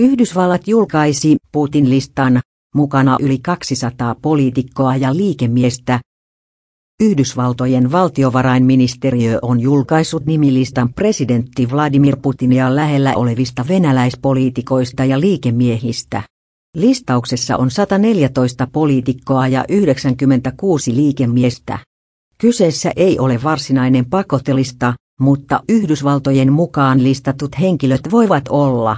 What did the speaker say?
Yhdysvallat julkaisi Putin-listan, mukana yli 200 poliitikkoa ja liikemiestä. Yhdysvaltojen valtiovarainministeriö on julkaissut nimilistan presidentti Vladimir Putinia lähellä olevista venäläispoliitikoista ja liikemiehistä. Listauksessa on 114 poliitikkoa ja 96 liikemiestä. Kyseessä ei ole varsinainen pakotelista, mutta Yhdysvaltojen mukaan listatut henkilöt voivat olla